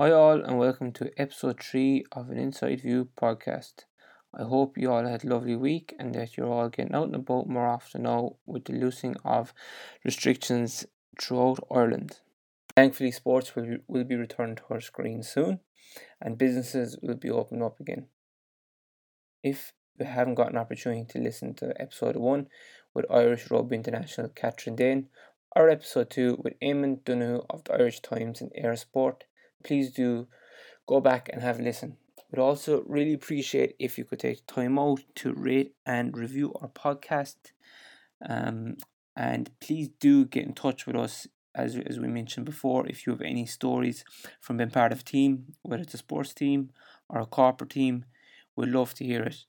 Hi, all, and welcome to episode 3 of an Inside View podcast. I hope you all had a lovely week and that you're all getting out and about more often now with the loosening of restrictions throughout Ireland. Thankfully, sports will, will be returned to our screens soon and businesses will be opening up again. If you haven't got an opportunity to listen to episode 1 with Irish Rugby International Catherine Dane or episode 2 with Eamon Donoghue of the Irish Times and Eir Sport, please do go back and have a listen. We'd also really appreciate if you could take time out to rate and review our podcast. Um, and please do get in touch with us, as, as we mentioned before, if you have any stories from being part of a team, whether it's a sports team or a corporate team, we'd love to hear it.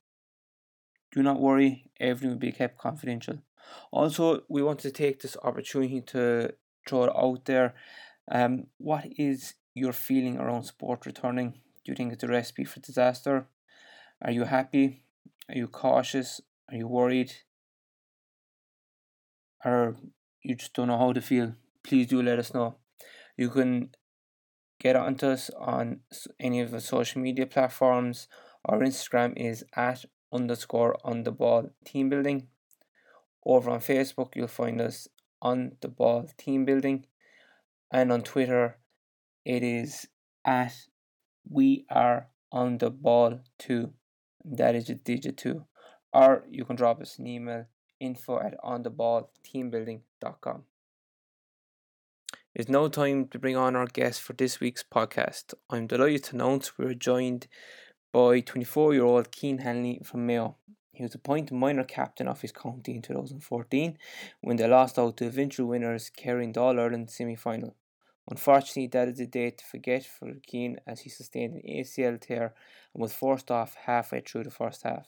Do not worry, everything will be kept confidential. Also, we want to take this opportunity to throw it out there. Um, what is your feeling around sport returning? Do you think it's a recipe for disaster? Are you happy? Are you cautious? Are you worried? Or you just don't know how to feel? Please do let us know. You can get onto us on any of the social media platforms. Our Instagram is at underscore on the ball team building. Over on Facebook, you'll find us on the ball team building. And on Twitter, it is at we are on the ball too. That is a digit two. Or you can drop us an email info at on the ball teambuilding.com. It's now time to bring on our guest for this week's podcast. I'm delighted to announce we're joined by 24 year old Cian Hanley from Mayo. He was appointed minor captain of his county in 2014 when they lost out to eventual winners Kerry in the All Ireland semi final. Unfortunately, that is a date to forget for Cian as he sustained an ACL tear and was forced off halfway through the first half.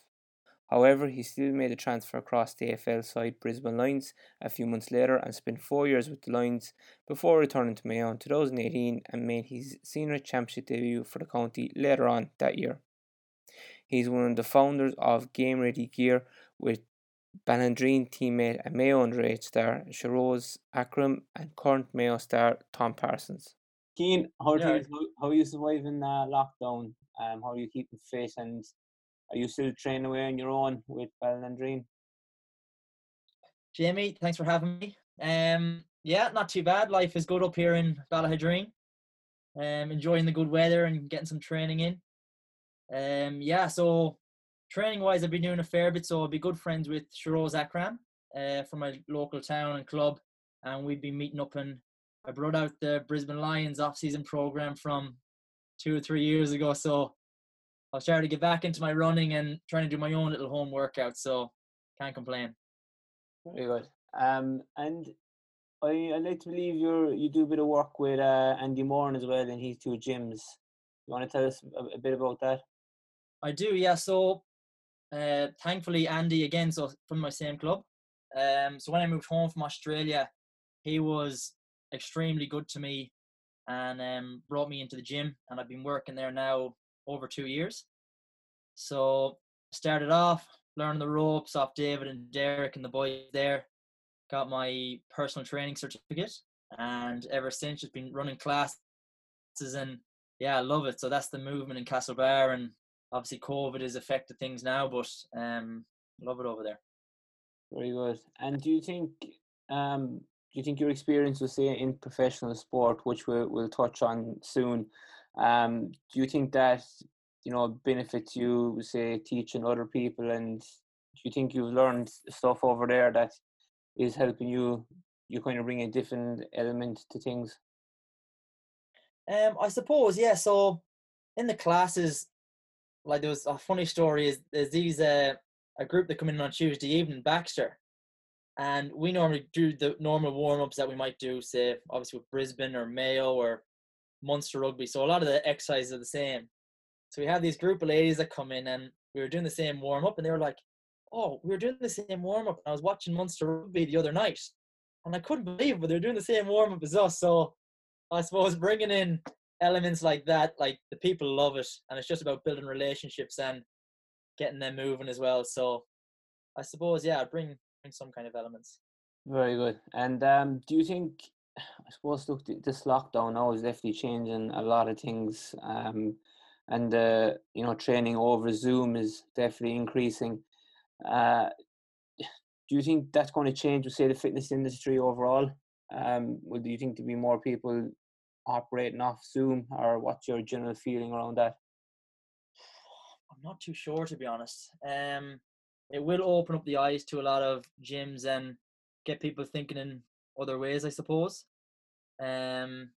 However, he still made a transfer across the AFL side Brisbane Lions a few months later and spent four years with the Lions before returning to Mayo in 2018 and made his senior championship debut for the county later on that year. He is one of the founders of Game Ready Gear with Ballaghaderreen teammate and Mayo underage star Shairoze Akram and current Mayo star Tom Parsons. Cian, how, Yeah. things, how, how are you surviving uh, lockdown? Um, how are you keeping fit and are you still training away on your own with Ballaghaderreen? Jamie, thanks for having me. Um, yeah, not too bad. Life is good up here in Ballaghaderreen. Um, enjoying the good weather and getting some training in. Um, yeah, so training wise, I've been doing a fair bit. So I'll be good friends with Shairoze Akram uh, from my local town and club, and we've been meeting up and I brought out the Brisbane Lions off-season program from two or three years ago. So I'll trying to get back into my running and trying to do my own little home workout. So can't complain. Very good. Um, and I, I like to believe you're you do a bit of work with uh, Andy Moran as well in his two gyms. You want to tell us a, a bit about that? I do, yeah. So, uh, thankfully, Andy again, so from my same club. Um, so when I moved home from Australia, he was extremely good to me, and um, brought me into the gym, and I've been working there now over two years. So started off learning the ropes off David and Derek and the boys there. Got my personal training certificate, and ever since just been running classes and yeah, I love it. So that's the movement in Castlebar, and obviously COVID has affected things now, but um, love it over there. Very good. And do you think um do you think your experience with say in professional sport, which we'll we'll touch on soon, um, do you think that you know benefits you say teaching other people and do you think you've learned stuff over there that is helping you you kind of bring a different element to things? Um, I suppose, yeah. So in the classes, like there was a funny story is there's these uh a group that come in on Tuesday evening, Baxter, and we normally do the normal warm ups that we might do, say obviously with Brisbane or Mayo or Munster Rugby. So a lot of the exercises are the same. So we had these group of ladies that come in and we were doing the same warm up, and they were like, "Oh, we were doing the same warm up." I was watching Munster Rugby the other night, and I couldn't believe, it, but they're doing the same warm up as us. So I suppose bringing in elements like that, like the people love it, and it's just about building relationships and getting them moving as well. So I suppose, yeah, bring bring some kind of elements. Very good. And um, do you think I suppose look, this lockdown now is definitely changing a lot of things, um, and uh, you know, training over Zoom is definitely increasing. Uh, do you think that's going to change, say, the fitness industry overall? Um, do you think to be more people operating off Zoom, or what's your general feeling around that? I'm not too sure, to be honest. Um, it will open up the eyes to a lot of gyms and get people thinking in other ways, I suppose. Um,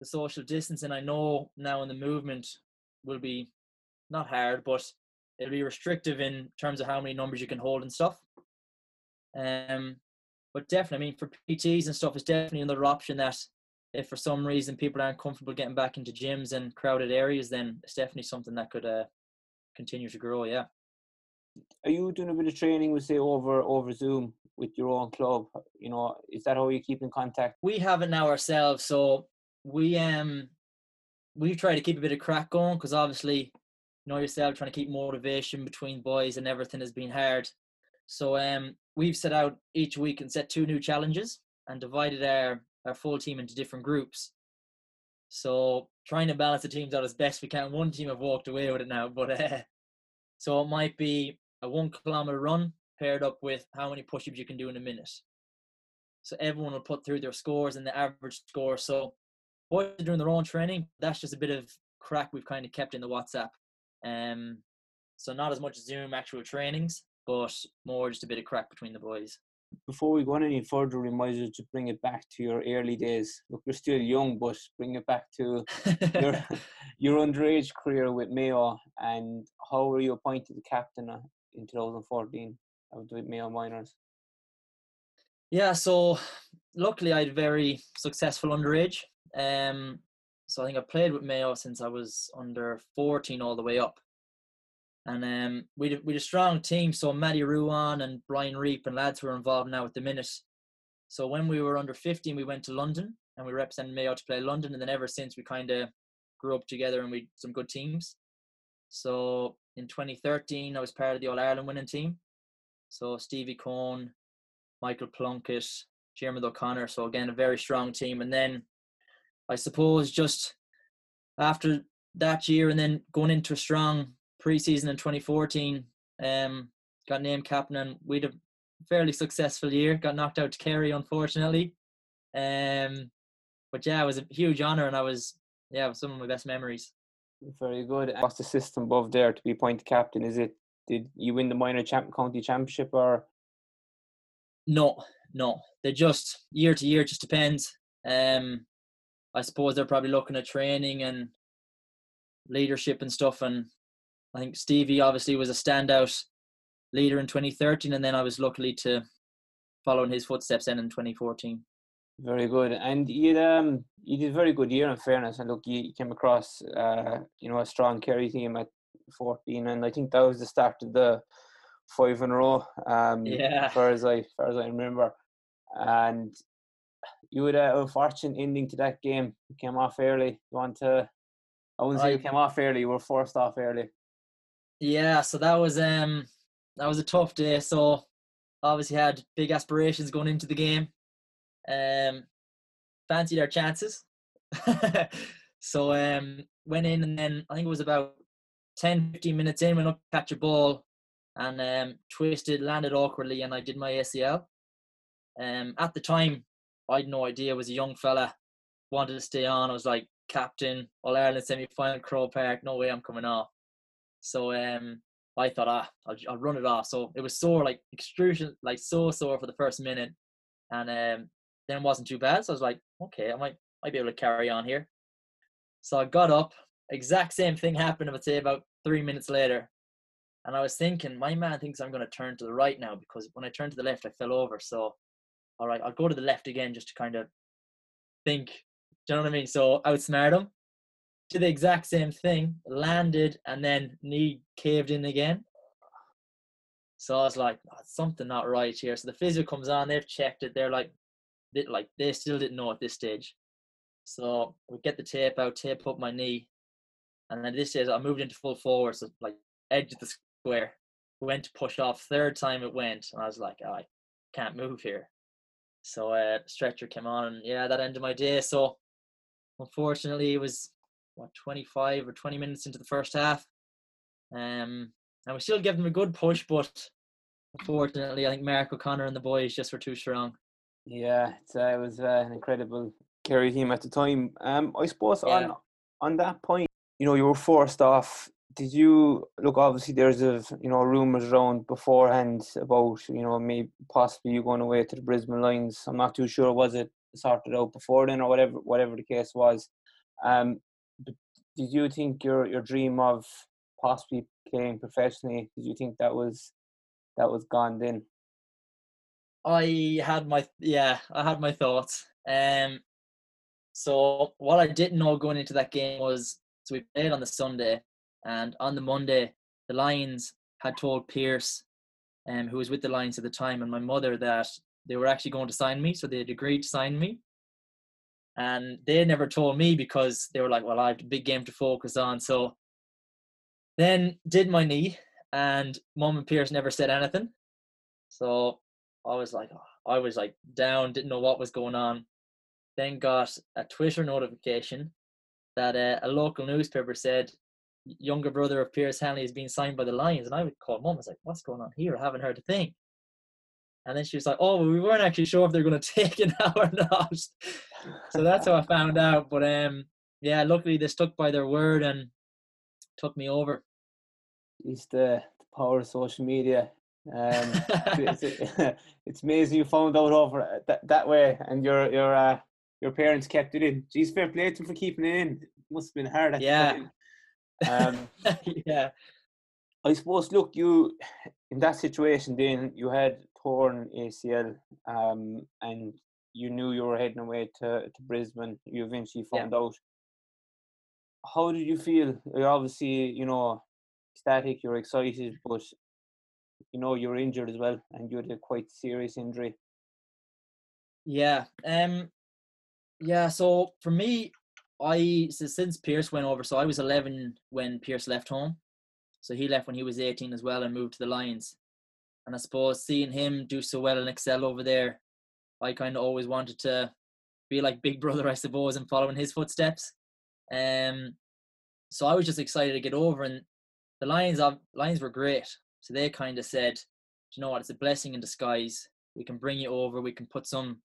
the social distancing, I know now in the movement will be not hard, but it'll be restrictive in terms of how many numbers you can hold and stuff. Um, but definitely, I mean, for PTs and stuff, it's definitely another option that if for some reason people aren't comfortable getting back into gyms and crowded areas, then it's definitely something that could uh, continue to grow. Yeah. Are you doing a bit of training, we say, over over Zoom with your own club? You know, is that how you keep in contact? We have it now ourselves, so we um we try to keep a bit of crack going because obviously, you know yourself, trying to keep motivation between boys and everything has been hard. So um we've set out each week and set two new challenges and divided our our full team into different groups. So trying to balance the teams out as best we can. One team have walked away with it now, but uh, so it might be a one kilometer run paired up with how many push-ups you can do in a minute. So everyone will put through their scores and the average score. So boys are doing their own training. That's just a bit of crack we've kind of kept in the WhatsApp. Um, so not as much Zoom actual trainings, but more just a bit of crack between the boys before we go on any further, remind might to bring it back to your early days. Look, you're still young, but bring it back to your your underage career with Mayo, and how were you appointed the captain uh, in 2014 of the Mayo Minors? Yeah, so luckily I had very successful underage. Um, so I think I played with Mayo since I was under 14 all the way up. And um, we we had a strong team. So Matty Ruane and Brian Reap and lads were involved now at the minute. So when we were under 15, we went to London and we represented Mayo to play London. And then ever since, we kind of grew up together and we some good teams. So in 2013, I was part of the All Ireland winning team. So Stevie Coen, Michael Plunkett, Diarmuid O'Connor. So again, a very strong team. And then I suppose just after that year and then going into a strong preseason in 2014, um, got named captain, and we had a fairly successful year. Got knocked out to Kerry, unfortunately. Um, but yeah, it was a huge honour, and I was yeah, it was some of my best memories. Very good. What's the system above there to be appointed captain? Is it did you win the minor champ county championship or? No, no. They just year to year just depends. Um, I suppose they're probably looking at training and leadership and stuff, and I think Stevie obviously was a standout leader in 2013, and then I was luckily to follow in his footsteps then in 2014. Very good, and you um you did a very good year in fairness, and look, you came across uh you know a strong Kerry team at 14, and I think that was the start of the five in a row. Um, yeah. As far as I, as far as I remember, and you had a unfortunate ending to that game. You came off early. You want to? I wouldn't say you came off early. You were forced off early. Yeah, so that was um that was a tough day. So obviously had big aspirations going into the game. Um fancied our chances. so um went in and then I think it was about 10 15 minutes in went up to catch a ball and um twisted landed awkwardly and I did my ACL. Um at the time I had no idea I was a young fella wanted to stay on. I was like captain All Ireland semi final Croke Park no way I'm coming off. So um, I thought, ah, I'll, I'll run it off. So it was sore, like extrusion, like so sore for the first minute, and um, then it wasn't too bad. So I was like, okay, I might might be able to carry on here. So I got up. Exact same thing happened. I would say about three minutes later, and I was thinking, my man thinks I'm going to turn to the right now because when I turned to the left, I fell over. So, all right, I'll go to the left again just to kind of think. Do you know what I mean? So I outsmart him to the exact same thing, landed, and then knee caved in again. So I was like, oh, something not right here. So the physio comes on, they've checked it. They're like, they, like they still didn't know at this stage. So we get the tape out, tape up my knee, and then this is I moved into full forward, so like edge of the square. Went to push off. Third time it went, and I was like, oh, I can't move here. So uh, stretcher came on, and yeah, that ended my day. So unfortunately, it was what 25 or 20 minutes into the first half. Um, and we still gave them a good push, but unfortunately, I think Mark O'Connor and the boys just were too strong. Yeah, uh, it was uh, an incredible Kerry team at the time. Um, I suppose Yeah. on on that point, you know, you were forced off. Did you look? Obviously, there's a you know rumors around beforehand about you know maybe possibly you going away to the Brisbane Lions. I'm not too sure. Was it sorted out before then, or whatever whatever the case was? Um, did you think your your dream of possibly playing professionally? Did you think that was that was gone then? I had my yeah, I had my thoughts. Um, so what I didn't know going into that game was so we played on the Sunday, and on the Monday the Lions had told Pierce, um, who was with the Lions at the time, and my mother that they were actually going to sign me, so they had agreed to sign me. And they never told me because they were like, "Well, I have a big game to focus on." So then did my knee, and mom and Pierce never said anything. So I was like, I was like down, didn't know what was going on. Then got a Twitter notification that uh, a local newspaper said younger brother of Pierce Hanley is being signed by the Lions, and I would call mom. I was like, "What's going on here? I haven't heard a thing." And then she was like, "Oh, well, we weren't actually sure if they're going to take it now or not." so that's how I found out. But um, yeah, luckily they stuck by their word and took me over. It's the, the power of social media. Um, it's, it's amazing you found out over that, that way, and your your uh, your parents kept it in. Geez, fair play to them for keeping it in. Must have been hard. Yeah. Um, yeah, I suppose. Look, you in that situation. Then you had torn ACL, um, and you knew you were heading away to, to Brisbane. You eventually Yeah. found out. How did you feel? You're obviously, you know, ecstatic. You're excited, but you know you're injured as well, and you had a quite serious injury. Yeah. Um yeah, so for me, I so since Pierce went over, so I was eleven when Pierce left home. So he left when he was eighteen as well and moved to the Lions. And I suppose seeing him do so well and excel over there, I kind of always wanted to be like Big Brother, I suppose, and following his footsteps. Um, so I was just excited to get over, and the Lions, Lions were great. So they kind of said, "Do you know what? It's a blessing in disguise. We can bring you over. We can put some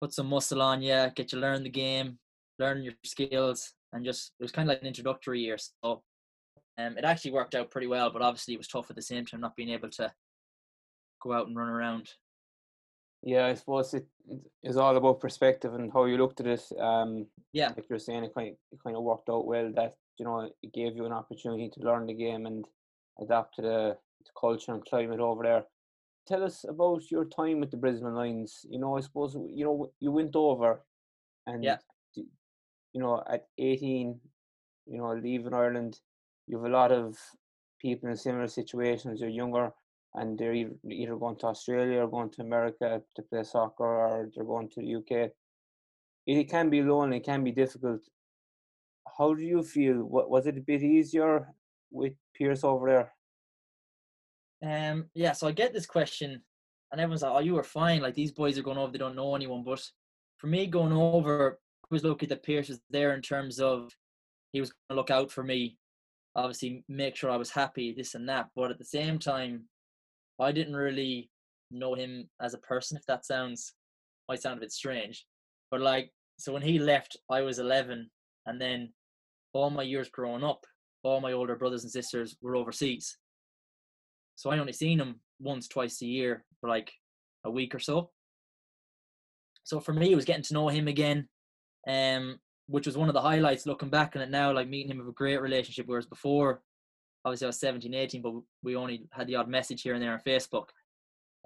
put some muscle on you, get you learn the game, learn your skills, and just it was kind of like an introductory year. So um, it actually worked out pretty well, but obviously it was tough at the same time not being able to go out and run around. Yeah, I suppose it is all about perspective and how you looked at it. Um, Yeah. like you're saying, it kind it kind of worked out well. That you know it gave you an opportunity to learn the game and adapt to the, the culture and climate over there. Tell us about your time with the Brisbane Lions. You know, I suppose you know you went over, and Yeah. you know at 18, you know leaving Ireland, you have a lot of people in similar situations. You're younger and they're either, going to Australia or going to America to play soccer or they're going to the UK. It can be lonely, it can be difficult. How do you feel? Was it a bit easier with Pierce over there? Um, yeah, so I get this question, and everyone's like, "Oh, you were fine. Like these boys are going over; they don't know anyone." But for me, going over, I was lucky that Pierce was there in terms of he was going to look out for me, obviously make sure I was happy, this and that. But at the same time, I didn't really know him as a person. If that sounds might sound a bit strange, but like, so when he left, I was 11, and then all my years growing up, all my older brothers and sisters were overseas. So I only seen him once, twice a year for like a week or so. So for me, it was getting to know him again, um, which was one of the highlights looking back on it now, like meeting him with a great relationship. Whereas before, obviously I was 17, 18, but we only had the odd message here and there on Facebook.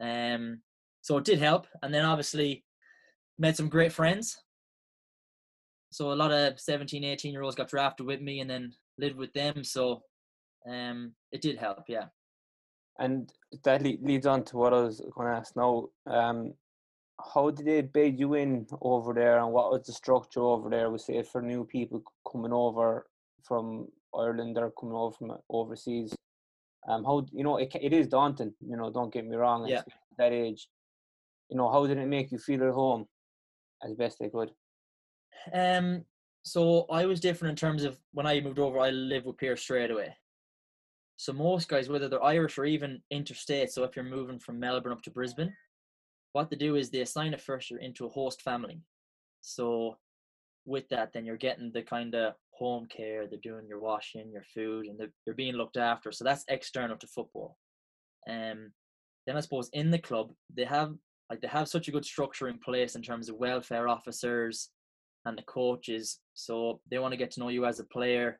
Um, so it did help. And then obviously met some great friends. So a lot of 17, 18 year olds got drafted with me and then lived with them. So um, it did help, yeah. And that leads on to what I was going to ask now. Um, how did they bid you in over there, and what was the structure over there? We say for new people coming over from Ireland or coming over from overseas. Um, how you know it, it is daunting. You know, don't get me wrong. Yeah. at that age, you know, how did it make you feel at home as best they could? Um, so I was different in terms of when I moved over, I lived with Pierce straight away. So most guys, whether they're Irish or even interstate, so if you're moving from Melbourne up to Brisbane, what they do is they assign a first year into a host family. So with that, then you're getting the kind of home care. They're doing your washing, your food, and they're, they're being looked after. So that's external to football. Um, then I suppose in the club they have like they have such a good structure in place in terms of welfare officers and the coaches. So they want to get to know you as a player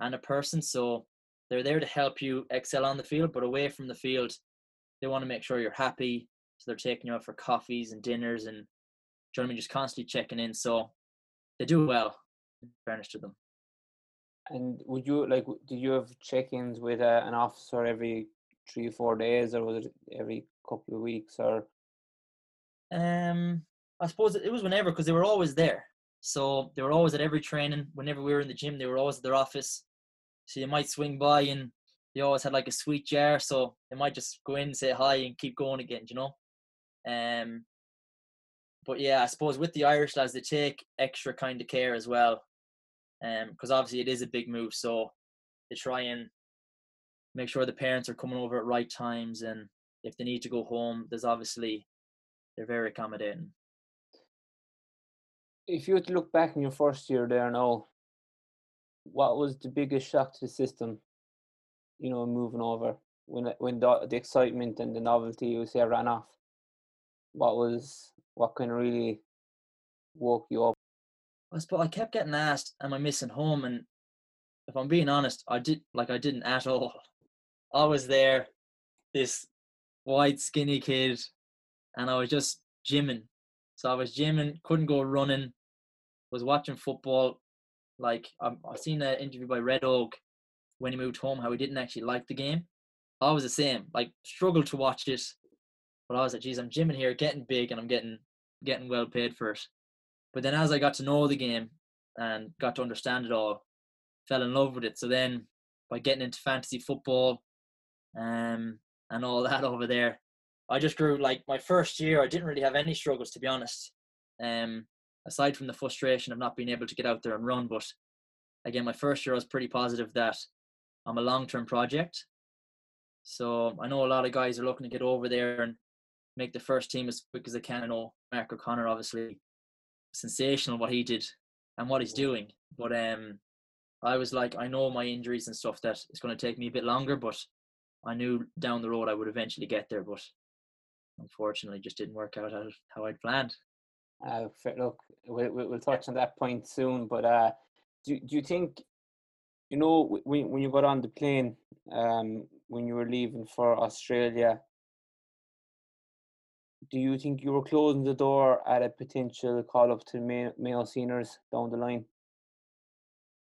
and a person. So they're there to help you excel on the field, but away from the field, they want to make sure you're happy. So they're taking you out for coffees and dinners and you know I mean, just constantly checking in. So they do well, in fairness to them. And would you like? Did you have check-ins with uh, an officer every three or four days, or was it every couple of weeks, or? Um, I suppose it was whenever because they were always there. So they were always at every training. Whenever we were in the gym, they were always at their office. So you might swing by and they always had like a sweet jar. So they might just go in, say hi, and keep going again. You know. Um. But yeah, I suppose with the Irish lads, they take extra kind of care as well, um, because obviously it is a big move. So they try and make sure the parents are coming over at right times, and if they need to go home, there's obviously they're very accommodating. If you were to look back in your first year there now, what was the biggest shock to the system? You know, moving over when when the, the excitement and the novelty you say ran off. What was what can really woke you up? I suppose I kept getting asked, "Am I missing home?" And if I'm being honest, I did like I didn't at all. I was there, this white skinny kid, and I was just gymming. So I was gymming, couldn't go running, was watching football. Like um, I've seen an interview by Red Oak when he moved home, how he didn't actually like the game. I was the same, like struggled to watch it, but I was like, geez, I'm gymming here, getting big, and I'm getting getting well paid for it. But then as I got to know the game and got to understand it all, fell in love with it. So then by getting into fantasy football, um, and all that over there, I just grew like my first year. I didn't really have any struggles to be honest. Um, aside from the frustration of not being able to get out there and run, but again, my first year I was pretty positive that I'm a long-term project. So I know a lot of guys are looking to get over there and make the first team as quick as they can. I know Mark O'Connor, obviously, sensational what he did and what he's doing. But um, I was like, I know my injuries and stuff that it's going to take me a bit longer, but I knew down the road I would eventually get there. But unfortunately, just didn't work out how, how I'd planned. Uh, look, we'll, we'll touch on that point soon. But uh, do do you think, you know, when when you got on the plane, um, when you were leaving for Australia, do you think you were closing the door at a potential call up to Mayo, Mayo seniors down the line?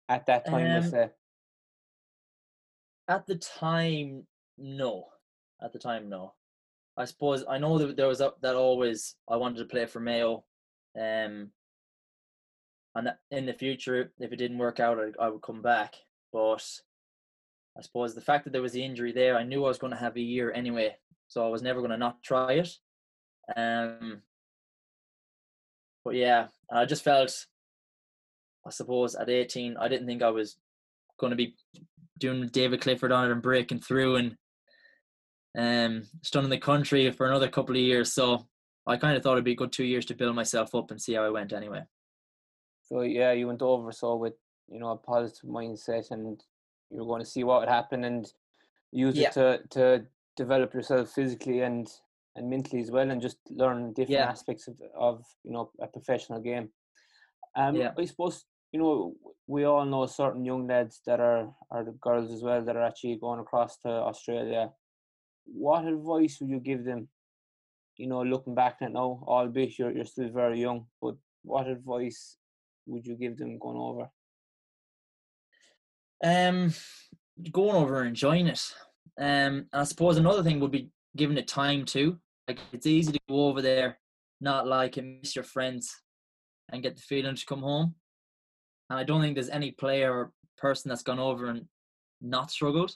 At that time, um, say. At the time, no. At the time, no. I suppose I know that there was a, that always I wanted to play for Mayo, um, and in the future, if it didn't work out, I, I would come back. But I suppose the fact that there was the injury there, I knew I was going to have a year anyway, so I was never going to not try it. Um, but yeah, I just felt, I suppose, at 18, I didn't think I was going to be doing David Clifford on it and breaking through and um, stunning the country for another couple of years. So I kind of thought it'd be a good two years to build myself up and see how I went anyway. So yeah, you went over so with you know a positive mindset and you were going to see what would happen and use yeah. it to to develop yourself physically and and mentally as well, and just learn different yeah. aspects of, of you know a professional game. Um, yeah. I suppose you know we all know certain young lads that are are the girls as well that are actually going across to Australia. What advice would you give them? You know, looking back at now, albeit you're you're still very young, but what advice would you give them going over? Um, going over and enjoying it. Um, I suppose another thing would be giving it time too. Like it's easy to go over there, not like and miss your friends, and get the feeling to come home. And I don't think there's any player or person that's gone over and not struggled.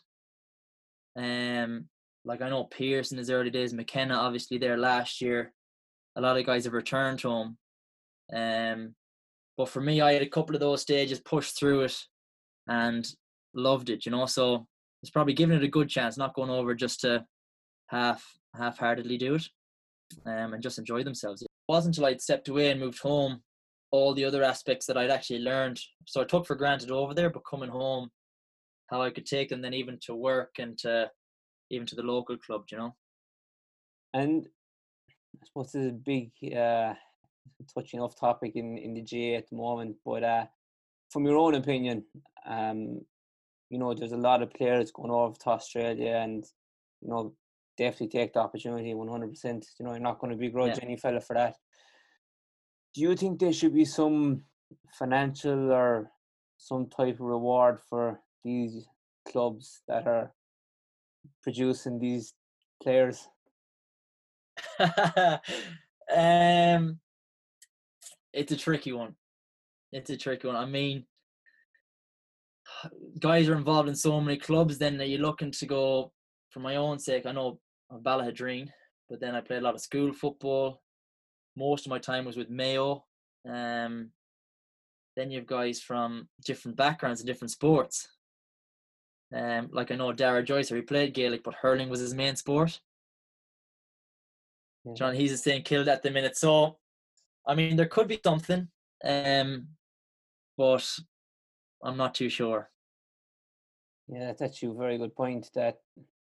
Um, like I know Pierce in his early days, McKenna obviously there last year. a lot of guys have returned home. Um, but for me, I had a couple of those stages, pushed through it, and loved it. You know, so it's probably giving it a good chance, not going over just to half half-heartedly do it, um, and just enjoy themselves. It wasn't until I'd stepped away and moved home all the other aspects that I'd actually learned. So I took for granted over there, but coming home, how I could take them then even to work and to even to the local club, you know. And I suppose this is a big uh, touching off topic in, in the GAA at the moment, but uh, from your own opinion, um, you know, there's a lot of players going over to Australia and, you know, definitely take the opportunity 100%. You know, you're not going to begrudge yeah. any fella for that. Do you think there should be some financial or some type of reward for these clubs that are producing these players? um, it's a tricky one. It's a tricky one. I mean, guys are involved in so many clubs. Then are you looking to go for my own sake? I know I'm but then I played a lot of school football. Most of my time was with Mayo. Um, then you have guys from different backgrounds and different sports. Um, like I know Dara Joycer, he played Gaelic, but hurling was his main sport. Yeah. John, he's staying killed at the minute. So, I mean, there could be something, um, but I'm not too sure. Yeah, that's actually a very good point. That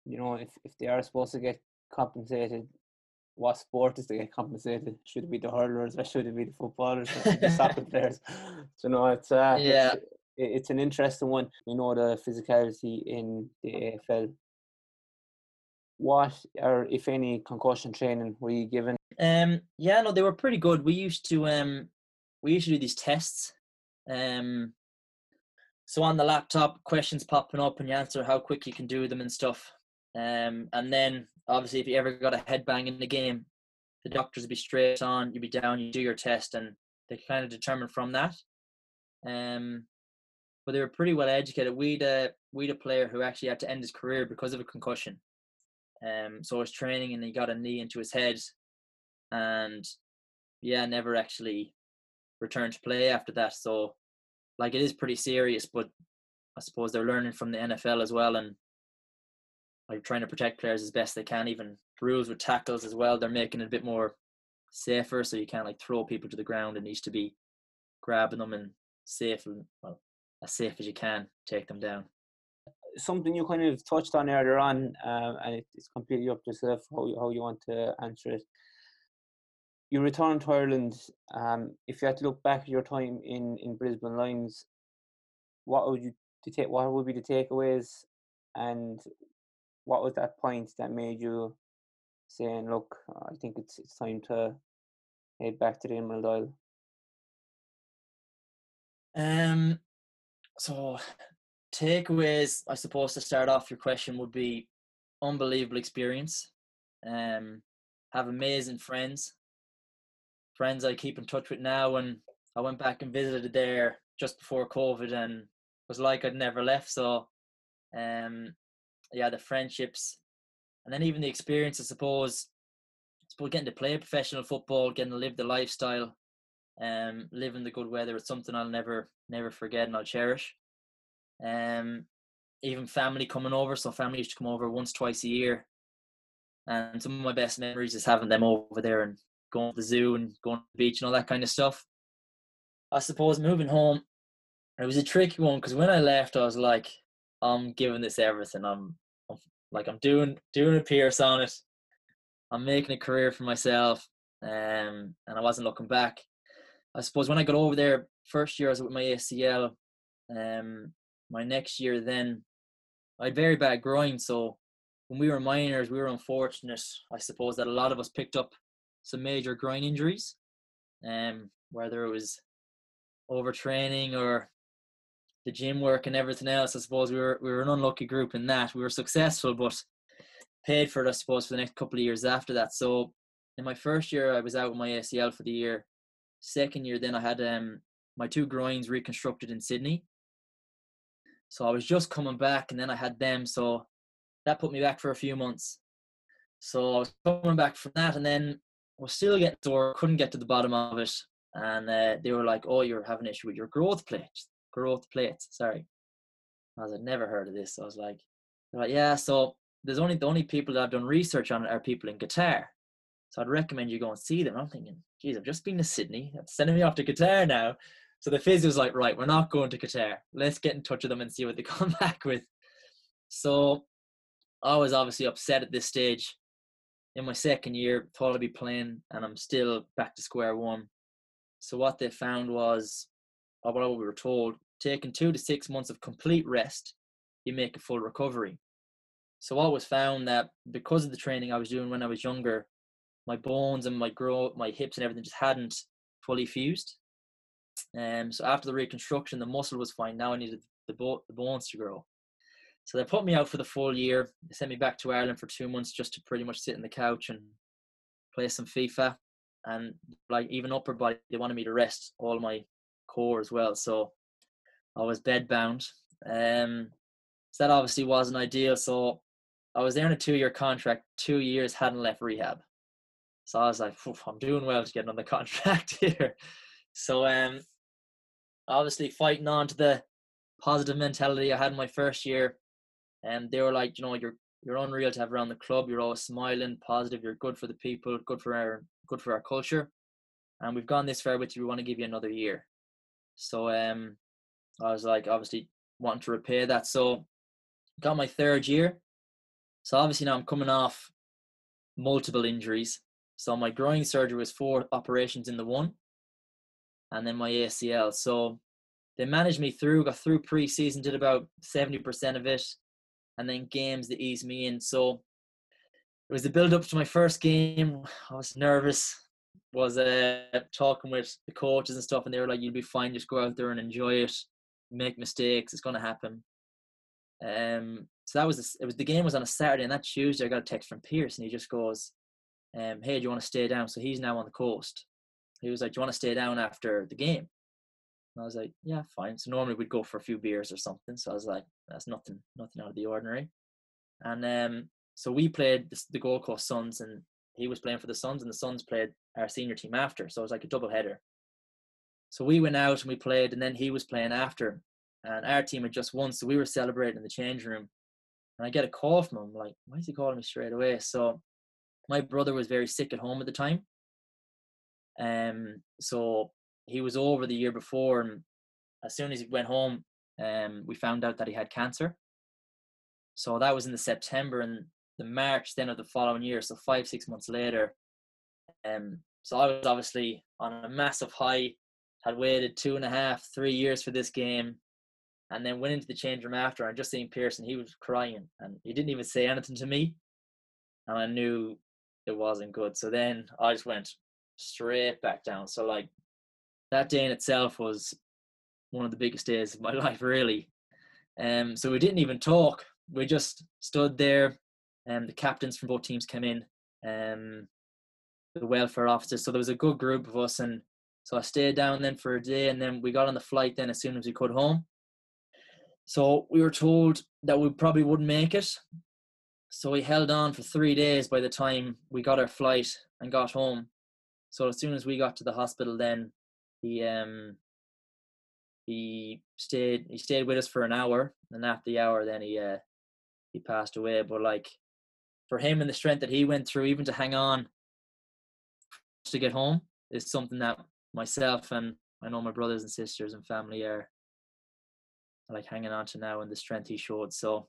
you know, if if they are supposed to get compensated, what sport is to get compensated? Should it be the hurlers or should it be the footballers or the soccer players? So no, it's uh, yeah. It's, it's an interesting one. We know the physicality in the AFL. What or if any concussion training were you given? Um, yeah, no, they were pretty good. We used to um, we used to do these tests. Um, so on the laptop, questions popping up, and you answer how quick you can do them and stuff. Um, and then obviously, if you ever got a headbang in the game, the doctors would be straight on. You'd be down. You do your test, and they kind of determine from that. Um, but they were pretty well educated. We'd a we'd a player who actually had to end his career because of a concussion. Um, so was training and he got a knee into his head, and yeah, never actually returned to play after that. So, like, it is pretty serious. But I suppose they're learning from the NFL as well, and like trying to protect players as best they can. Even rules with tackles as well, they're making it a bit more safer, so you can't like throw people to the ground. It needs to be grabbing them and safe well as safe as you can, take them down. Something you kind of touched on earlier on, uh, and it's completely up to yourself how you, how you want to answer it. You returned to Ireland. Um, if you had to look back at your time in, in Brisbane Lions, what would you take? What would be the takeaways, and what was that point that made you saying, "Look, I think it's it's time to head back to the Emerald Isle"? Um, so, takeaways, I suppose, to start off your question would be unbelievable experience. Um, have amazing friends, friends I keep in touch with now. And I went back and visited there just before COVID, and was like I'd never left. So, um, yeah, the friendships, and then even the experience, I suppose. I suppose getting to play professional football, getting to live the lifestyle, um, living the good weather. It's something I'll never never forget and I'll cherish. Um, even family coming over, so family used to come over once twice a year, and some of my best memories is having them over there and going to the zoo and going to the beach and all that kind of stuff. I suppose moving home, it was a tricky one because when I left, I was like, I'm giving this everything. I'm, I'm like I'm doing doing a Pierce on it. I'm making a career for myself, um, and I wasn't looking back. I suppose when I got over there, first year I was with my ACL. Um, my next year, then I had very bad groin. So when we were minors, we were unfortunate, I suppose, that a lot of us picked up some major groin injuries. Um, whether it was overtraining or the gym work and everything else. I suppose we were we were an unlucky group in that. We were successful, but paid for it, I suppose, for the next couple of years after that. So in my first year, I was out with my ACL for the year. Second year, then I had um, my two groins reconstructed in Sydney. So I was just coming back, and then I had them. So that put me back for a few months. So I was coming back from that, and then was still getting sore, couldn't get to the bottom of it. And uh, they were like, oh, you're having an issue with your growth plates. Growth plates, sorry. I was like, never heard of this. I was like, like, yeah, so there's only the only people that I've done research on are people in Qatar. So I'd recommend you go and see them. I'm thinking, geez, I've just been to Sydney. That's sending me off to Qatar now. So the physio was like, right, we're not going to Qatar. Let's get in touch with them and see what they come back with. So I was obviously upset at this stage. In my second year, thought I'd be playing, and I'm still back to square one. So what they found was, or what we were told, taking two to six months of complete rest, you make a full recovery. So I was found that because of the training I was doing when I was younger, my bones and my growth, my hips and everything just hadn't fully fused. Um, so after the reconstruction, the muscle was fine. Now I needed the, bo- the bones to grow. So they put me out for the full year. They sent me back to Ireland for two months just to pretty much sit in the couch and play some FIFA. And like even upper body, they wanted me to rest all my core as well. So I was bed bound. Um, so that obviously wasn't ideal. So I was there in a two year contract. Two years hadn't left rehab. So I was like, I'm doing well to get another contract here. So um, obviously fighting on to the positive mentality I had in my first year and they were like, you know, you're you're unreal to have around the club. You're always smiling, positive. You're good for the people, good for our good for our culture. And we've gone this far with you. We want to give you another year. So um, I was like, obviously wanting to repay that. So got my third year. So obviously now I'm coming off multiple injuries. So my groin surgery was four operations in the one, and then my ACL. So they managed me through, got through pre-season, did about 70% of it and then games that ease me in. So it was the build up to my first game. I was nervous. Was uh, talking with the coaches and stuff, and they were like, "You'll be fine. Just go out there and enjoy it. Make mistakes. It's going to happen." Um, so that was a, it. Was the game was on a Saturday, and that Tuesday I got a text from Pierce, and he just goes, um, "Hey, do you want to stay down?" So he's now on the coast. He was like, "Do you want to stay down after the game?" And I was like, yeah, fine. So normally we'd go for a few beers or something. So I was like, that's nothing, nothing out of the ordinary. And um, so we played the, the Gold Coast Suns, and he was playing for the Suns, and the Suns played our senior team after. So it was like a double header. So we went out and we played, and then he was playing after, and our team had just won. So we were celebrating in the change room, and I get a call from him, like, why is he calling me straight away? So my brother was very sick at home at the time. Um, so he was over the year before, and as soon as he went home, um, we found out that he had cancer. So that was in the September and the March then of the following year. So five six months later, um, so I was obviously on a massive high. Had waited two and a half, three years for this game, and then went into the change room after. And just seeing Pearson, he was crying, and he didn't even say anything to me, and I knew it wasn't good. So then I just went straight back down. So like that day in itself was one of the biggest days of my life, really. Um, so we didn't even talk. We just stood there, and um, the captains from both teams came in, um, the welfare officers. So there was a good group of us, and so I stayed down then for a day, and then we got on the flight then as soon as we could home. So we were told that we probably wouldn't make it. So we held on for three days by the time we got our flight and got home. So as soon as we got to the hospital, then he um he stayed he stayed with us for an hour and after the hour then he uh he passed away but like for him and the strength that he went through even to hang on to get home is something that myself and I know my brothers and sisters and family are like hanging on to now and the strength he showed so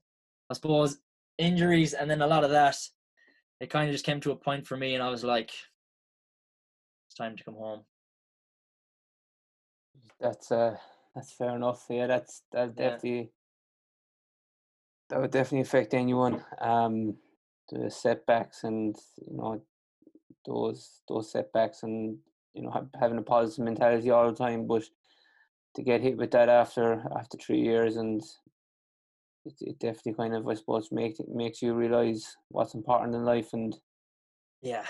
I suppose injuries and then a lot of that it kind of just came to a point for me and I was like it's time to come home that's uh that's fair enough. Yeah, that's that Yeah. definitely that would definitely affect anyone. Um, the setbacks and you know those those setbacks and you know having a positive mentality all the time, but to get hit with that after after three years and it, it definitely kind of I suppose makes makes you realize what's important in life and yeah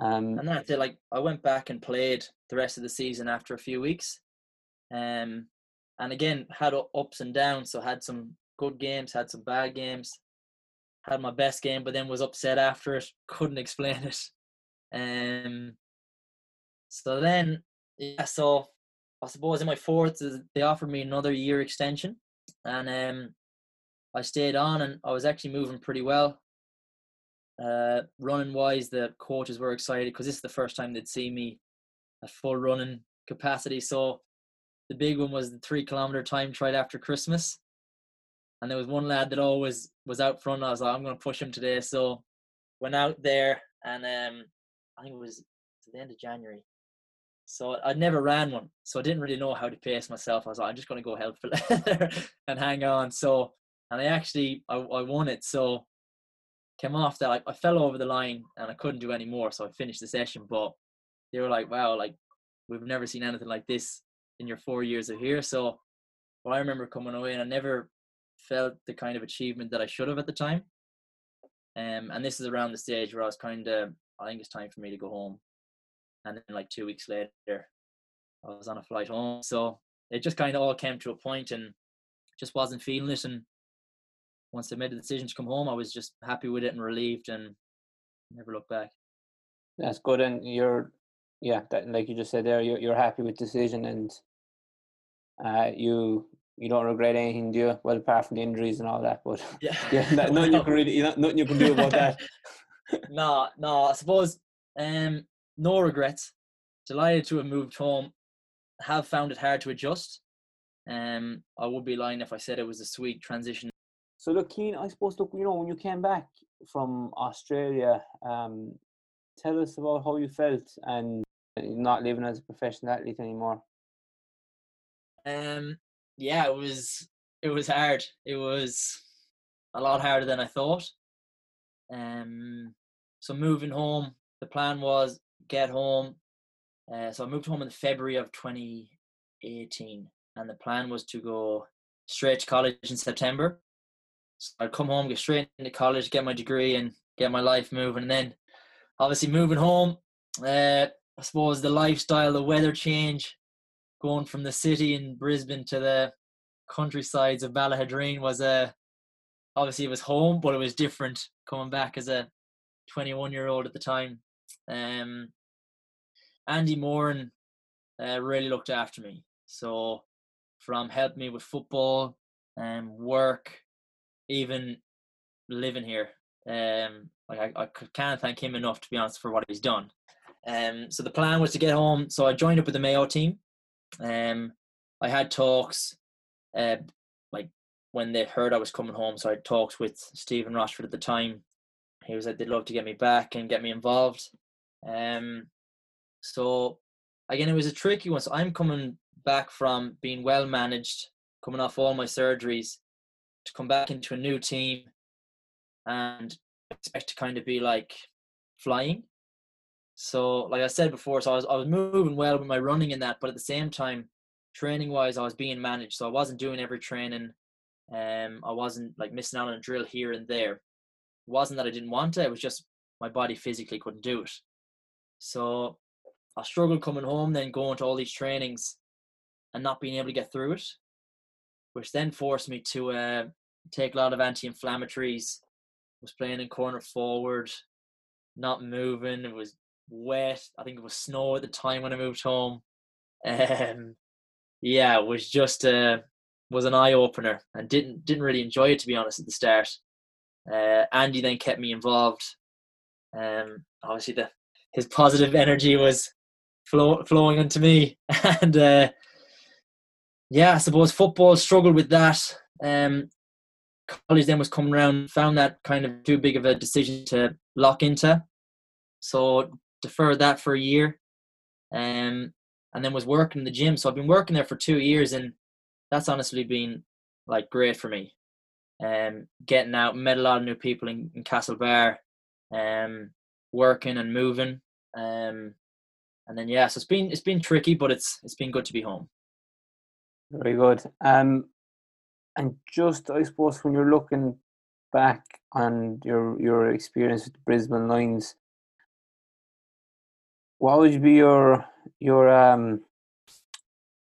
um and that's it. Like I went back and played the rest of the season after a few weeks, um, and again had ups and downs. So had some good games, had some bad games, had my best game, but then was upset after it. Couldn't explain it. Um, so then, yeah, so I suppose in my fourth, they offered me another year extension, and um, I stayed on, and I was actually moving pretty well. Uh, running wise, the coaches were excited because this is the first time they'd see me at full running capacity. So the big one was the three kilometer time trial after Christmas. And there was one lad that always was out front. I was like, I'm going to push him today. So went out there and um, I think it was the end of January. So I never ran one. So I didn't really know how to pace myself. I was like, I'm just going to go help for and hang on. So, and I actually, I, I won it. So came off that. I, I fell over the line and I couldn't do any more. So I finished the session. But they were like, wow, like we've never seen anything like this in your four years of here. So well, I remember coming away and I never felt the kind of achievement that I should have at the time. Um, and this is around the stage where I was kind of, I think it's time for me to go home. And then like two weeks later, I was on a flight home. So it just kind of all came to a point and just wasn't feeling it. And once I made the decision to come home, I was just happy with it and relieved and never looked back. That's good. And you're, yeah, that, like you just said there, you're, you're happy with the decision and uh, you you don't regret anything, do you? Well, apart from the injuries and all that, but yeah, yeah nothing you can really, nothing you can do about that. no, no, I suppose um, no regrets. Delighted to have moved home. Have found it hard to adjust. Um, I would be lying if I said it was a sweet transition. So look, Cian, I suppose look, you know, when you came back from Australia, um, tell us about how you felt and not living as a professional athlete anymore. Um, yeah, it was it was hard. It was a lot harder than I thought. Um, so moving home, the plan was get home. Uh, so I moved home in February of 2018, and the plan was to go straight to college in September. So I'd come home, get straight into college, get my degree, and get my life moving. And then, obviously, moving home, uh, I suppose the lifestyle, the weather change, going from the city in Brisbane to the countrysides of Ballaghaderreen was a uh, obviously it was home, but it was different coming back as a 21 year old at the time. Um, Andy Moran uh, really looked after me. So from helping me with football and um, work, even living here, um, like I, I can't thank him enough to be honest for what he's done. Um, so the plan was to get home. So I joined up with the Mayo team. Um, I had talks, uh, like when they heard I was coming home. So I had talks with Stephen Rochford at the time. He was like, they'd love to get me back and get me involved. Um, so again, it was a tricky one. So I'm coming back from being well managed, coming off all my surgeries, to come back into a new team and expect to kind of be like flying. So, like I said before, so I was I was moving well with my running in that, but at the same time, training wise, I was being managed. So I wasn't doing every training. Um, I wasn't like missing out on a drill here and there. Wasn't that I didn't want it. It was just my body physically couldn't do it. So I struggled coming home, then going to all these trainings, and not being able to get through it, which then forced me to uh, take a lot of anti-inflammatories. Was playing in corner forward, not moving. It was wet. I think it was snow at the time when I moved home. Um, yeah, it was just uh, was an eye opener, and didn't didn't really enjoy it to be honest at the start. Uh, Andy then kept me involved. Um, obviously the his positive energy was flow, flowing into me, and uh, yeah, I suppose football struggled with that. Um, college then was coming around, found that kind of too big of a decision to lock into. So deferred that for a year, um, and then was working in the gym. So I've been working there for two years, and that's honestly been like great for me. Um, getting out, met a lot of new people in, in Castlebar, um, working and moving, um, and then yeah, so it's been it's been tricky, but it's it's been good to be home. Very good. Um, and just I suppose when you're looking back on your your experience with the Brisbane Lions, what would be your your um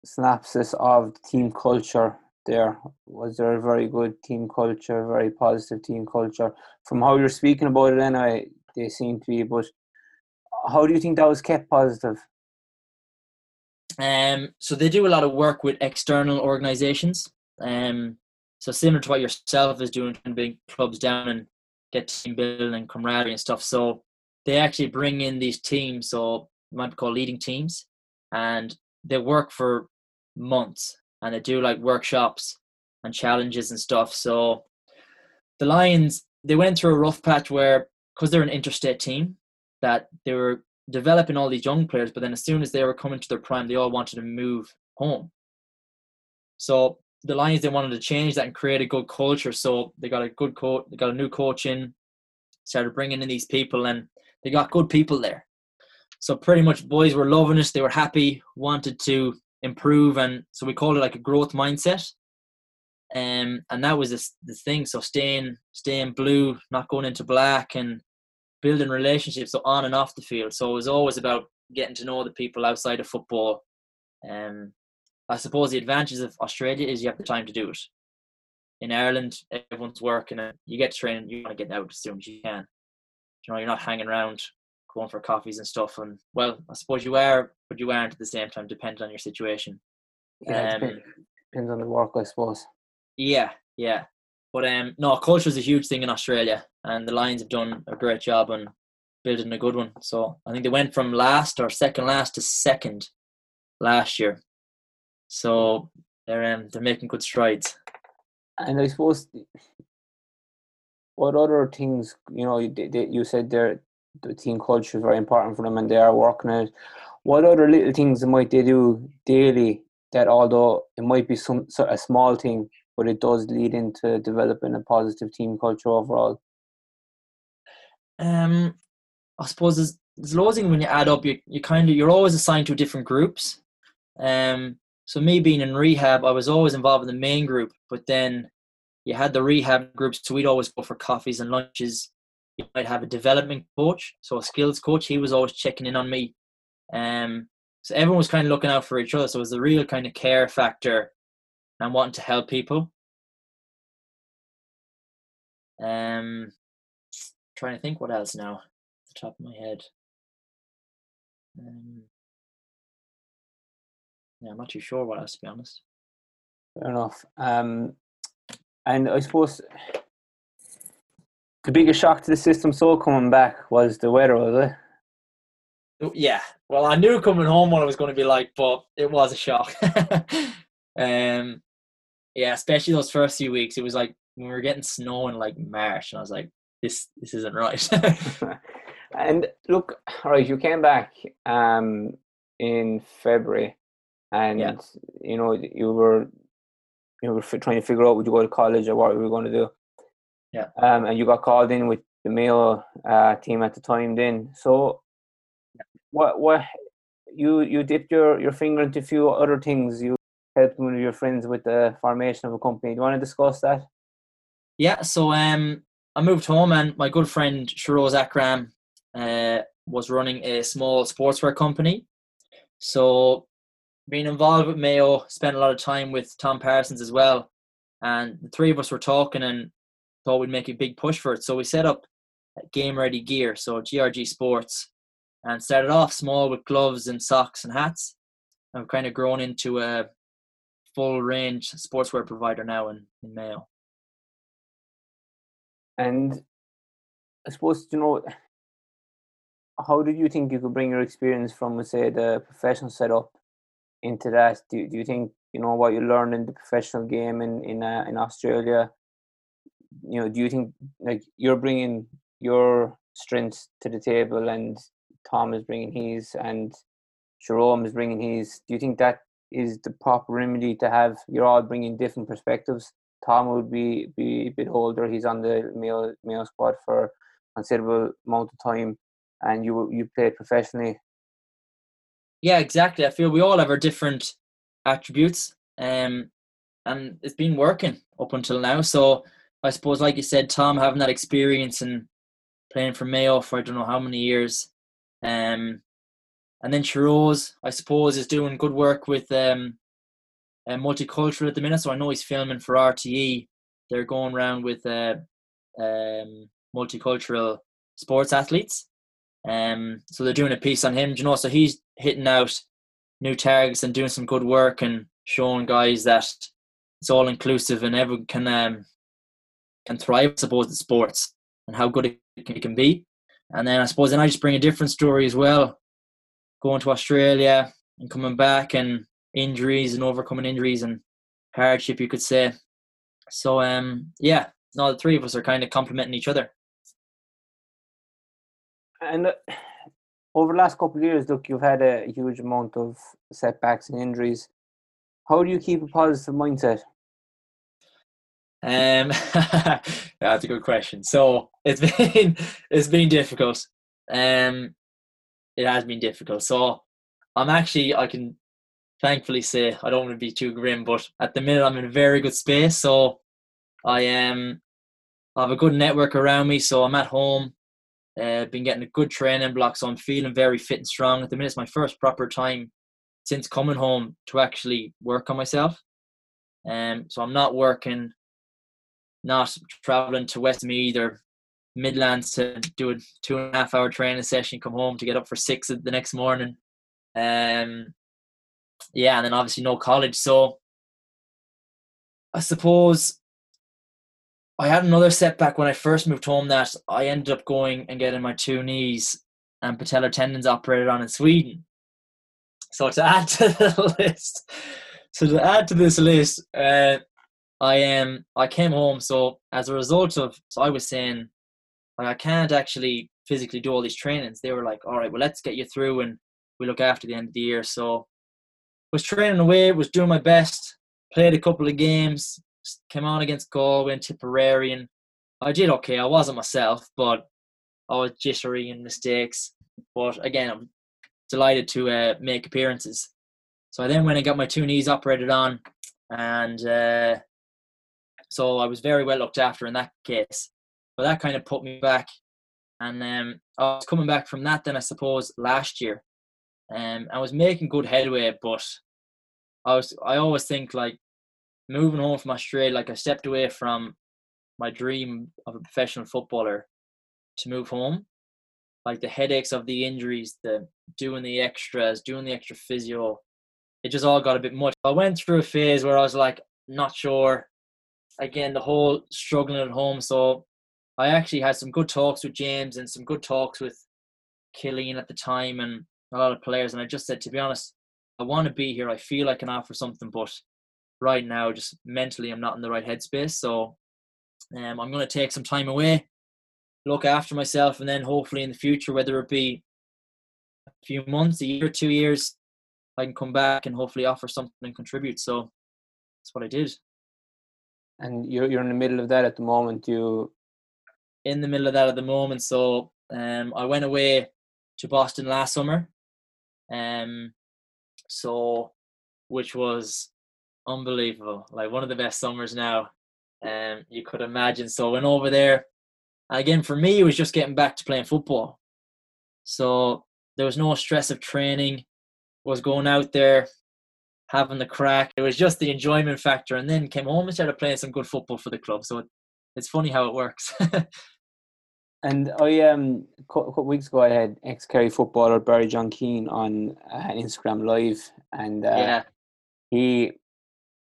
synopsis of the team culture there? Was there a very good team culture, very positive team culture? From how you're speaking about it anyway, they seem to be, but how do you think that was kept positive? Um, so they do a lot of work with external organizations. Um, so similar to what yourself is doing, to bring clubs down and get team building and camaraderie and stuff. So they actually bring in these teams, so might be called leading teams, and they work for months and they do like workshops and challenges and stuff. So the Lions they went through a rough patch where because they're an interstate team that they were developing all these young players, but then as soon as they were coming to their prime, they all wanted to move home. So the Lions they wanted to change that and create a good culture. So they got a good coach, they got a new coach in, started bringing in these people, and they got good people there. So pretty much boys were loving it. They were happy, wanted to improve, and so we call it like a growth mindset. Um, and that was the, the thing. So staying, staying blue, not going into black, and building relationships so on and off the field. So it was always about getting to know the people outside of football. Um, I suppose the advantage of Australia is you have the time to do it. In Ireland, everyone's working and you get training you want to get out as soon as you can. You know, you're not hanging around going for coffees and stuff. And well, I suppose you are, but you aren't at the same time, depending on your situation. Yeah, um, depends on the work, I suppose. Yeah, yeah. But um, no, culture is a huge thing in Australia, and the Lions have done a great job on building a good one. So I think they went from last or second last to second last year. So they're um, they're making good strides. And I suppose what other things you know you, you said there the team culture is very important for them and they are working it. What other little things might they do daily that although it might be some sort a small thing but it does lead into developing a positive team culture overall? Um, I suppose there's, there's loads of when you add up, you, you kind of you're always assigned to different groups. Um, so me being in rehab, I was always involved in the main group, but then you had the rehab groups, so we'd always go for coffees and lunches. You might have a development coach, so a skills coach. He was always checking in on me. Um, so everyone was kind of looking out for each other. So it was a real kind of care factor and wanting to help people. Um, trying to think what else now, the top of my head. Um, yeah, I'm not too sure what else to be honest. Fair enough. Um, and I suppose the biggest shock to the system so coming back was the weather, was it? Yeah. Well, I knew coming home what it was going to be like, but it was a shock. um, yeah, especially those first few weeks. It was like when we were getting snow in like March, and I was like, "This, this isn't right." and look, all right, you came back um, in February, and yeah. you know you were you were trying to figure out would you go to college or what were you going to do. Yeah. Um, and you got called in with the Mayo uh, team at the time. Then, so what what you you dipped your your finger into a few other things. You helped one of your friends with the formation of a company. Do you want to discuss that? Yeah, so um, I moved home, and my good friend Shairoze Akram uh, was running a small sportswear company. So, being involved with Mayo, spent a lot of time with Tom Parsons as well, and the three of us were talking and thought we'd make a big push for it. So we set up Game Ready Gear, so GRG Sports, and started off small with gloves and socks and hats, and we've kind of grown into a full range sportswear provider now in, in Mayo. And I suppose, you know, how did you think you could bring your experience from, say, the professional setup into that? Do, do you think, you know, what you learned in the professional game in, in, uh, in Australia, you know, do you think, like, you're bringing your strengths to the table and Tom is bringing his and Jerome is bringing his. Do you think that is the proper remedy to have you're all bringing different perspectives. Tom would be be a bit older. He's on the male Mayo squad for considerable amount of time, and you you played professionally. Yeah, exactly. I feel we all have our different attributes, um, and it's been working up until now. So I suppose, like you said, Tom having that experience and playing for Mayo for I don't know how many years, um, and then Shairoze, I suppose, is doing good work with um, uh, multicultural at the minute. So I know he's filming for RTE. They're going around with uh, um, multicultural sports athletes. Um, so they're doing a piece on him, you know. So he's hitting out new targets and doing some good work and showing guys that it's all inclusive and everyone can um, can thrive. I suppose in sports and how good it can, be. And then I suppose then I just bring a different story as well, going to Australia and coming back and injuries and overcoming injuries and hardship, you could say. So um, yeah, no, the three of us are kind of complementing each other. And uh, over the last couple of years, look, you've had a huge amount of setbacks and injuries. How do you keep a positive mindset? Um, that's a good question. So it's been it's been difficult. Um, it has been difficult. So I'm actually I can thankfully say I don't want to be too grim, but at the minute I'm in a very good space. So I am um, I have a good network around me. So I'm at home. Uh, been getting a good training block, so I'm feeling very fit and strong. At the minute, it's my first proper time since coming home to actually work on myself. Um, so I'm not working, not traveling to Westmeath or Midlands to do a two and a half hour training session, come home to get up for six the next morning. Um, yeah, and then obviously no college. So I suppose I had another setback when I first moved home that I ended up going and getting my two knees and patellar tendons operated on in Sweden. So to add to the list, so to add to this list, uh, I am um, I came home. So as a result of, so I was saying, like I can't actually physically do all these trainings. They were like, all right, well let's get you through and we look after the end of the year. So was training away, was doing my best, played a couple of games, came on against Galway and Tipperary, and I did okay. I wasn't myself, but I was jittery and mistakes. But again, I'm delighted to uh, make appearances. So I then went and got my two knees operated on, and uh, so I was very well looked after in that case. But that kind of put me back, and um, I was coming back from that. Then I suppose last year, um, I was making good headway, but I was I always think like moving home from Australia, like I stepped away from my dream of a professional footballer to move home. Like the headaches of the injuries, the doing the extras, doing the extra physio, it just all got a bit much. I went through a phase where I was like, not sure. Again, the whole struggling at home. So I actually had some good talks with James and some good talks with Killeen at the time and a lot of players. And I just said, to be honest, I want to be here. I feel I can offer something, but right now, just mentally, I'm not in the right headspace. So um, I'm going to take some time away, look after myself, and then hopefully in the future, whether it be a few months, a year, two years, I can come back and hopefully offer something and contribute. So that's what I did. And you're you're in the middle of that at the moment. You in the middle of that at the moment. So um, I went away to Boston last summer. Um, so which was unbelievable. Like one of the best summers now, um, you could imagine. So I went over there. Again, for me, it was just getting back to playing football. So there was no stress of training. Was going out there, having the crack. It was just the enjoyment factor, and then came home and started playing some good football for the club. So it, it's funny how it works. and I um a couple weeks ago I had ex Kerry footballer Barry John Keane on uh, Instagram Live, and uh, yeah. he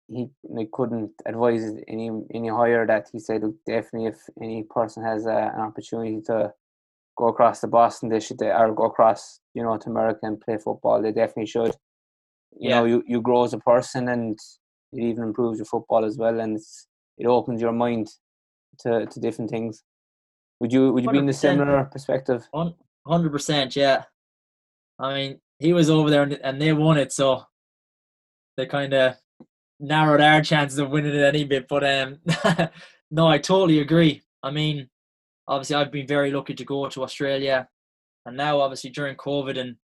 he couldn't advise any any higher that he said look, definitely if any person has a, an opportunity to go across to Boston they should they, or go across you know to America and play football they definitely should you yeah. know you, you grow as a person and it even improves your football as well and it opens your mind to, to different things would you would you be in a similar perspective 100% yeah I mean he was over there and, and they won it so they kind of narrowed our chances of winning it any bit. But um, no, I totally agree. I mean, obviously, I've been very lucky to go to Australia, and now obviously during COVID and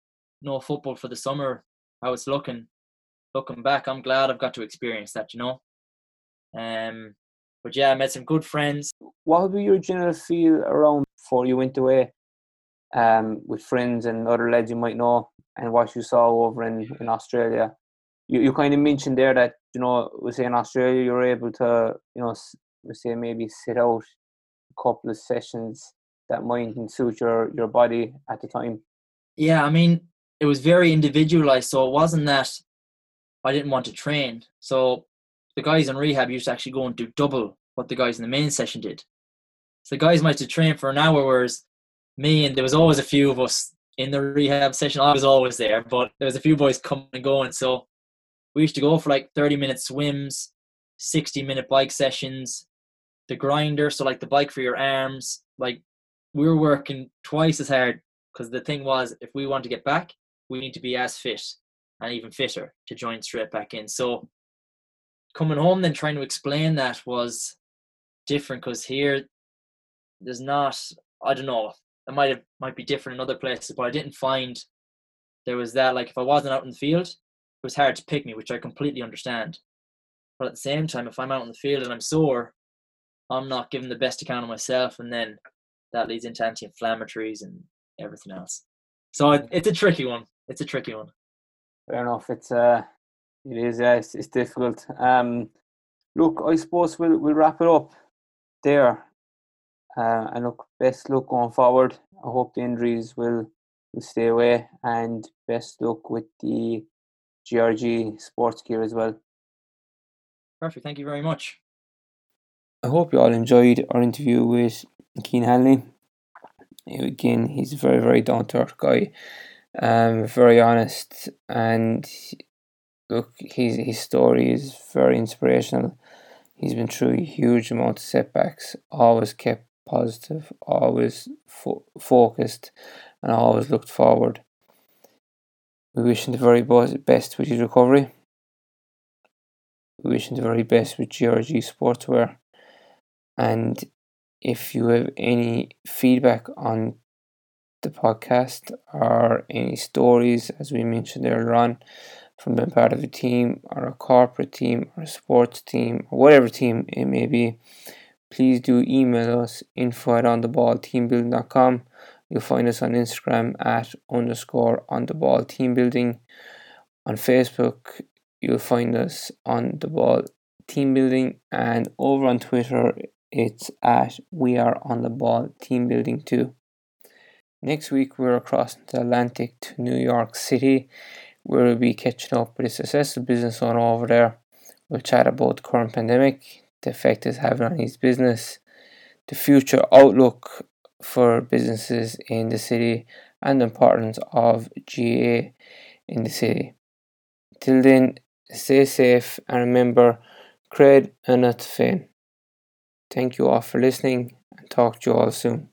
no football for the summer, how it's looking. Looking back, I'm glad I've got to experience that. You know. Um, but yeah, I met some good friends. What would be your general feel around before you went away, um, with friends and other lads you might know, and what you saw over in in Australia? You you kind of mentioned there that you know, we say in Australia, you're able to, you know, we say maybe sit out a couple of sessions that mightn't suit your your body at the time. Yeah, I mean, it was very individualized, so it wasn't that I didn't want to train. So the guys in rehab used to actually go and do double what the guys in the main session did. So the guys might have to train for an hour, whereas me and there was always a few of us in the rehab session. I was always there, but there was a few boys coming and going. So we used to go for like 30 minute swims, 60 minute bike sessions, the grinder, so like the bike for your arms. Like we were working twice as hard because the thing was, if we want to get back, we need to be as fit and even fitter to join straight back in. So coming home then trying to explain that was different because here there's not I don't know it might have might be different in other places but I didn't find there was that like if I wasn't out in the field it was hard to pick me which I completely understand. But at the same time if I'm out in the field and I'm sore I'm not giving the best account of myself and then that leads into anti-inflammatories and everything else. So it's a tricky one it's a tricky one fair enough it's uh it is, yeah, it's, it's difficult. Um, look, I suppose we'll we'll wrap it up there. Uh, and look, best luck going forward. I hope the injuries will will stay away, and best luck with the GRG sports gear as well. Perfect. Thank you very much. I hope you all enjoyed our interview with Cian Hanley. Again, he's a very, very down to earth guy, um, very honest, and look, his his story is very inspirational. He's been through a huge amount of setbacks, always kept positive, always fo- focused, and always looked forward. We wish him the very best with his recovery. We wish him the very best with GRG Sportswear. And if you have any feedback on the podcast or any stories, as we mentioned earlier on, from being part of a team or a corporate team or a sports team or whatever team it may be, please do email us info at on the ball teambuilding.com. You'll find us on Instagram at underscore on the ball team building. On Facebook, you'll find us on the ball team building, and over on Twitter, it's at we are on the ball team building too. Next week, we're across the Atlantic to New York City where We'll be catching up with a successful business owner over there. We'll chat about the current pandemic, the effect it's having on his business, the future outlook for businesses in the city, and the importance of GAA in the city. Till then, stay safe and remember, cred and not fin. Thank you all for listening and talk to you all soon.